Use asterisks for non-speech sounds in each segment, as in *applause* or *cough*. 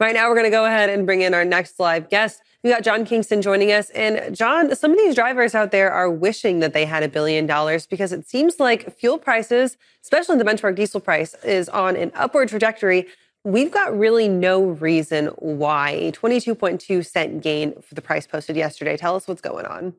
Right now, we're going to go ahead and bring in our next live guest. We got John Kingston joining us. And John, some of these drivers out there are wishing that they had a billion dollars because it seems like fuel prices, especially the benchmark diesel price, is on an upward trajectory. We've got really no reason why. A 22.2 cent gain for the price posted yesterday. Tell us what's going on.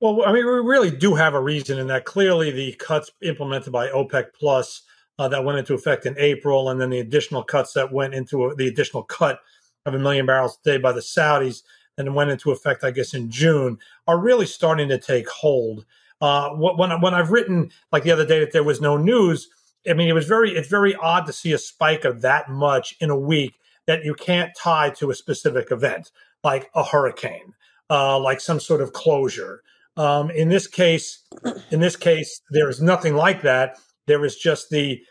Well, I mean, we really do have a reason in that clearly the cuts implemented by OPEC Plus uh, that went into effect in April, and then the additional cuts that went into a, the additional cut of a million barrels a day by the Saudis and went into effect, I guess, in June, are really starting to take hold. Uh, when when I've written like the other day that there was no news, I mean, it was very it's very odd to see a spike of that much in a week that you can't tie to a specific event like a hurricane, uh, like some sort of closure. Um, in this case, in this case, there is nothing like that. There was just the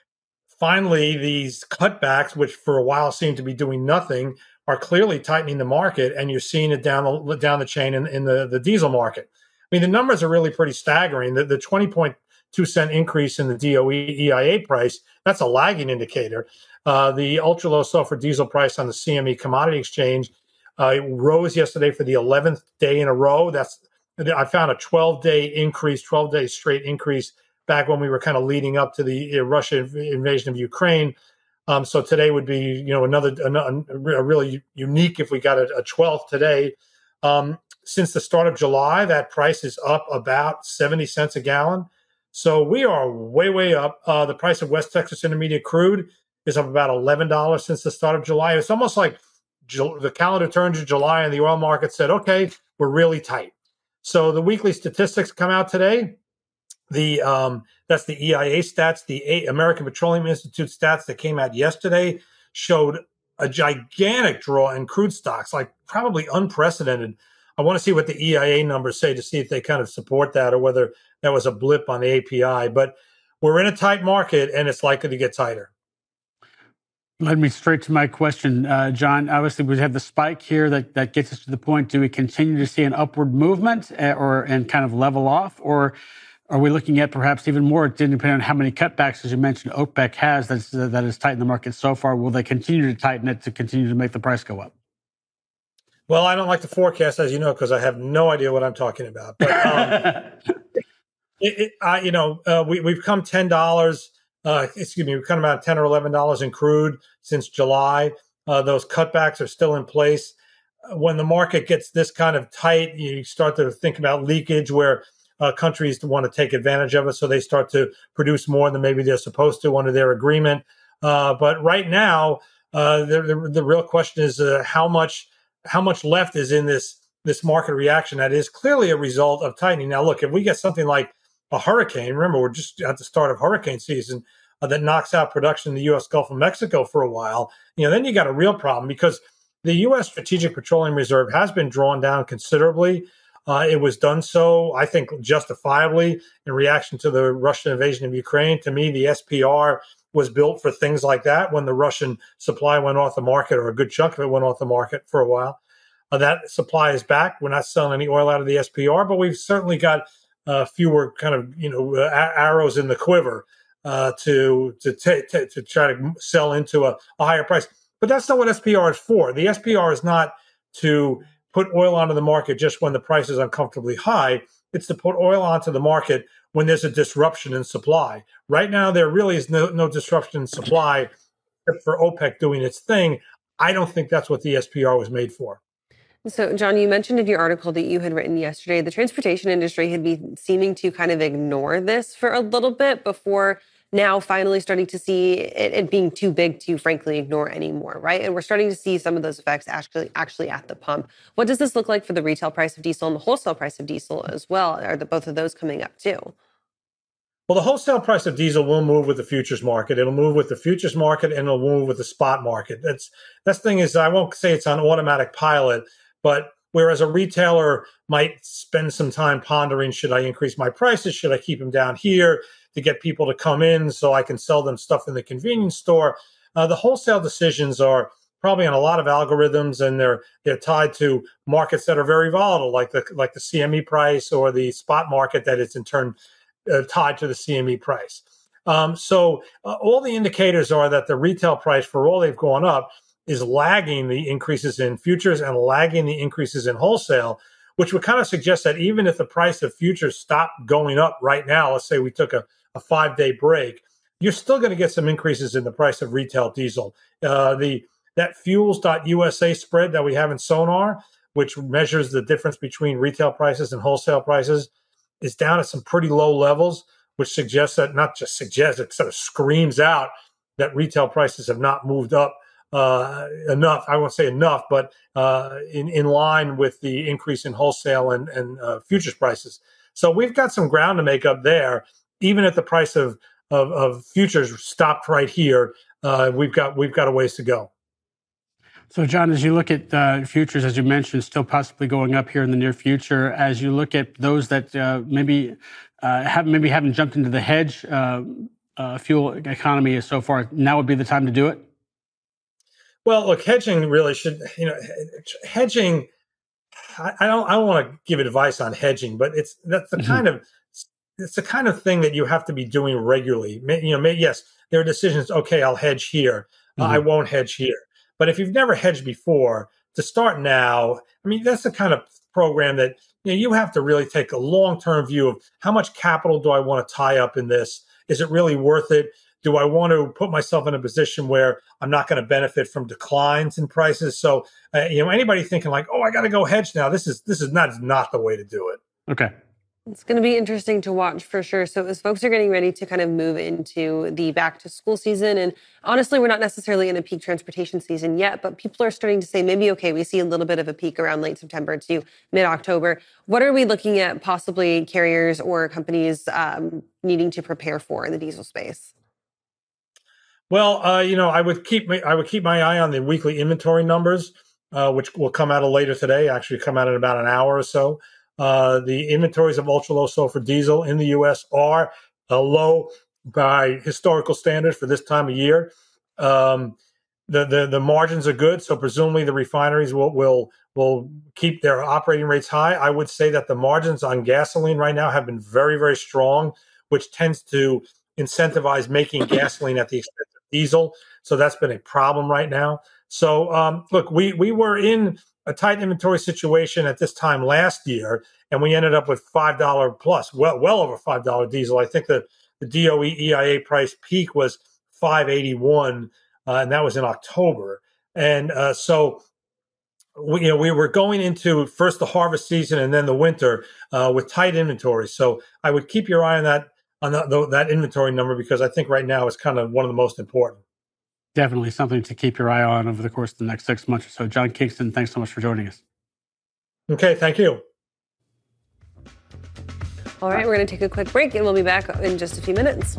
finally these cutbacks, which for a while seemed to be doing nothing, are clearly tightening the market, and you're seeing it down the down the chain in, in the, the diesel market. I mean, the numbers are really pretty staggering. The, the 20.2 cent increase in the DOE EIA price, that's a lagging indicator. Uh, the ultra low sulfur diesel price on the CME commodity exchange uh, rose yesterday for the 11th day in a row. That's I found a 12 day increase, 12 day straight increase back when we were kind of leading up to the uh, Russia invasion of Ukraine. Um, so today would be, you know, another, a really unique if we got a, 12th today. Um, since the start of July, that price is up about 70 cents a gallon. So we are way, way up. Uh, the price of West Texas Intermediate crude is up about $11 since the start of July. It's almost like the calendar turned to July and the oil market said, okay, we're really tight. So the weekly statistics come out today. The um, that's the EIA stats. The American Petroleum Institute stats that came out yesterday showed a gigantic draw in crude stocks, like probably unprecedented. I want to see what the EIA numbers say to see if they kind of support that or whether that was a blip on the API. But we're in a tight market and it's likely to get tighter. Let me straight to my question, uh, John. Obviously, we have the spike here that, that gets us to the point. Do we continue to see an upward movement uh, or and kind of level off, or are we looking at perhaps even more, depending on how many cutbacks, as you mentioned, OPEC has that's, that has tightened the market so far? Will they continue to tighten it to continue to make the price go up? Well, I don't like to forecast, as you know, because I have no idea what I'm talking about. But um, *laughs* it, it, I, you know, uh, we, we've come ten dollars. Uh, excuse me, we've come about ten or eleven dollars in crude since July. Uh, those cutbacks are still in place. When the market gets this kind of tight, you start to think about leakage, where uh, countries want to take advantage of it, so they start to produce more than maybe they're supposed to under their agreement. Uh, but right now, uh, the, the, the, real question is uh, how much how much left is in this this market reaction that is clearly a result of tightening. Now, look, if we get something like a hurricane, remember we're just at the start of hurricane season uh, that knocks out production in the U.S. Gulf of Mexico for a while, you know, then you got a real problem because the U.S. Strategic Petroleum Reserve has been drawn down considerably. Uh, it was done so, I think, justifiably in reaction to the Russian invasion of Ukraine. To me, the SPR was built for things like that when the Russian supply went off the market, or a good chunk of it went off the market for a while. Uh, that supply is back. We're not selling any oil out of the SPR, but we've certainly got uh, fewer kind of you know uh, arrows in the quiver uh, to to, t- t- to try to sell into a, a higher price. But that's not what SPR is for. The SPR is not to put oil onto the market just when the price is uncomfortably high. It's to put oil onto the market when there's a disruption in supply. Right now, there really is no, no disruption in supply except for OPEC doing its thing. I don't think that's what the SPR was made for. So, John, you mentioned in your article that you had written yesterday the transportation industry had been seeming to kind of ignore this for a little bit before now finally starting to see it, it, being too big to frankly ignore anymore, right? And we're starting to see some of those effects actually actually at the pump. What does this look like for the retail price of diesel and the wholesale price of diesel as well? Are the, both of those coming up too? Well, the wholesale price of diesel will move with the futures market. It'll move with the futures market and it'll move with the spot market. That's that's thing is I won't say it's on automatic pilot, but whereas a retailer might spend some time pondering should I increase my prices? Should I keep them down here? To get people to come in so I can sell them stuff in the convenience store. Uh, the wholesale decisions are probably on a lot of algorithms and they're they're tied to markets that are very volatile like the like the CME price or the spot market that is in turn uh, tied to the CME price. Um, so uh, all the indicators are that the retail price for all they've gone up is lagging the increases in futures and lagging the increases in wholesale, which would kind of suggest that even if the price of futures stopped going up right now, let's say we took a, a five day break, you're still going to get some increases in the price of retail diesel. Uh, the that fuels.usa spread that we have in Sonar, which measures the difference between retail prices and wholesale prices, is down at some pretty low levels, which suggests that not just suggests, it sort of screams out that retail prices have not moved up uh, enough. I won't say enough, but uh, in, in line with the increase in wholesale and, and uh, futures prices. So we've got some ground to make up there, even at the price of, of, of futures stopped right here. Uh, we've got we've got a ways to go. So, John, as you look at uh, futures, as you mentioned, still possibly going up here in the near future. As you look at those that uh, maybe uh, have maybe haven't jumped into the hedge uh, uh, fuel economy so far, now would be the time to do it. Well, look, hedging really should you know hedging. I, I don't I don't want to give advice on hedging, but it's that's the mm-hmm. kind of it's the kind of thing that you have to be doing regularly. You know, yes, there are decisions. Okay, I'll hedge here. Mm-hmm. I won't hedge here but if you've never hedged before, to start now, I mean, that's the kind of program that you, know, you have to really take a long term view of how much capital do I want to tie up in this? Is it really worth it? Do I want to put myself in a position where I'm not going to benefit from declines in prices? So, uh, you know, anybody thinking like, "Oh, I got to go hedge now," this is this is not not the way to do it. Okay. It's going to be interesting to watch for sure. So, as folks are getting ready to kind of move into the back to school season, and honestly, we're not necessarily in a peak transportation season yet, but people are starting to say maybe, okay, we see a little bit of a peak around late September to mid October. What are we looking at possibly carriers or companies um, needing to prepare for in the diesel space? Well, uh, you know, I would keep my, I would keep my eye on the weekly inventory numbers, uh, which will come out later today. Actually, come out in about an hour or so. Uh, the inventories of ultra low sulfur diesel in the U.S. are uh, low by historical standards for this time of year. Um, the, the the margins are good, so presumably the refineries will will will keep their operating rates high. I would say that the margins on gasoline right now have been very very strong, which tends to incentivize making gasoline at the expense of diesel. So that's been a problem right now. So um, look, we we were in a tight inventory situation at this time last year, and we ended up with five dollar plus, well, well over five dollar diesel. I think the the DOE EIA price peak was five eighty one, uh, and that was in October. And uh, so, we, you know, we were going into first the harvest season and then the winter uh, with tight inventory. So I would keep your eye on that on the, the, that inventory number because I think right now it's kind of one of the most important definitely something to keep your eye on over the course of the next six months or so. John Kingston, thanks so much for joining us. Okay, thank you. All right, we're going to take a quick break and we'll be back in just a few minutes.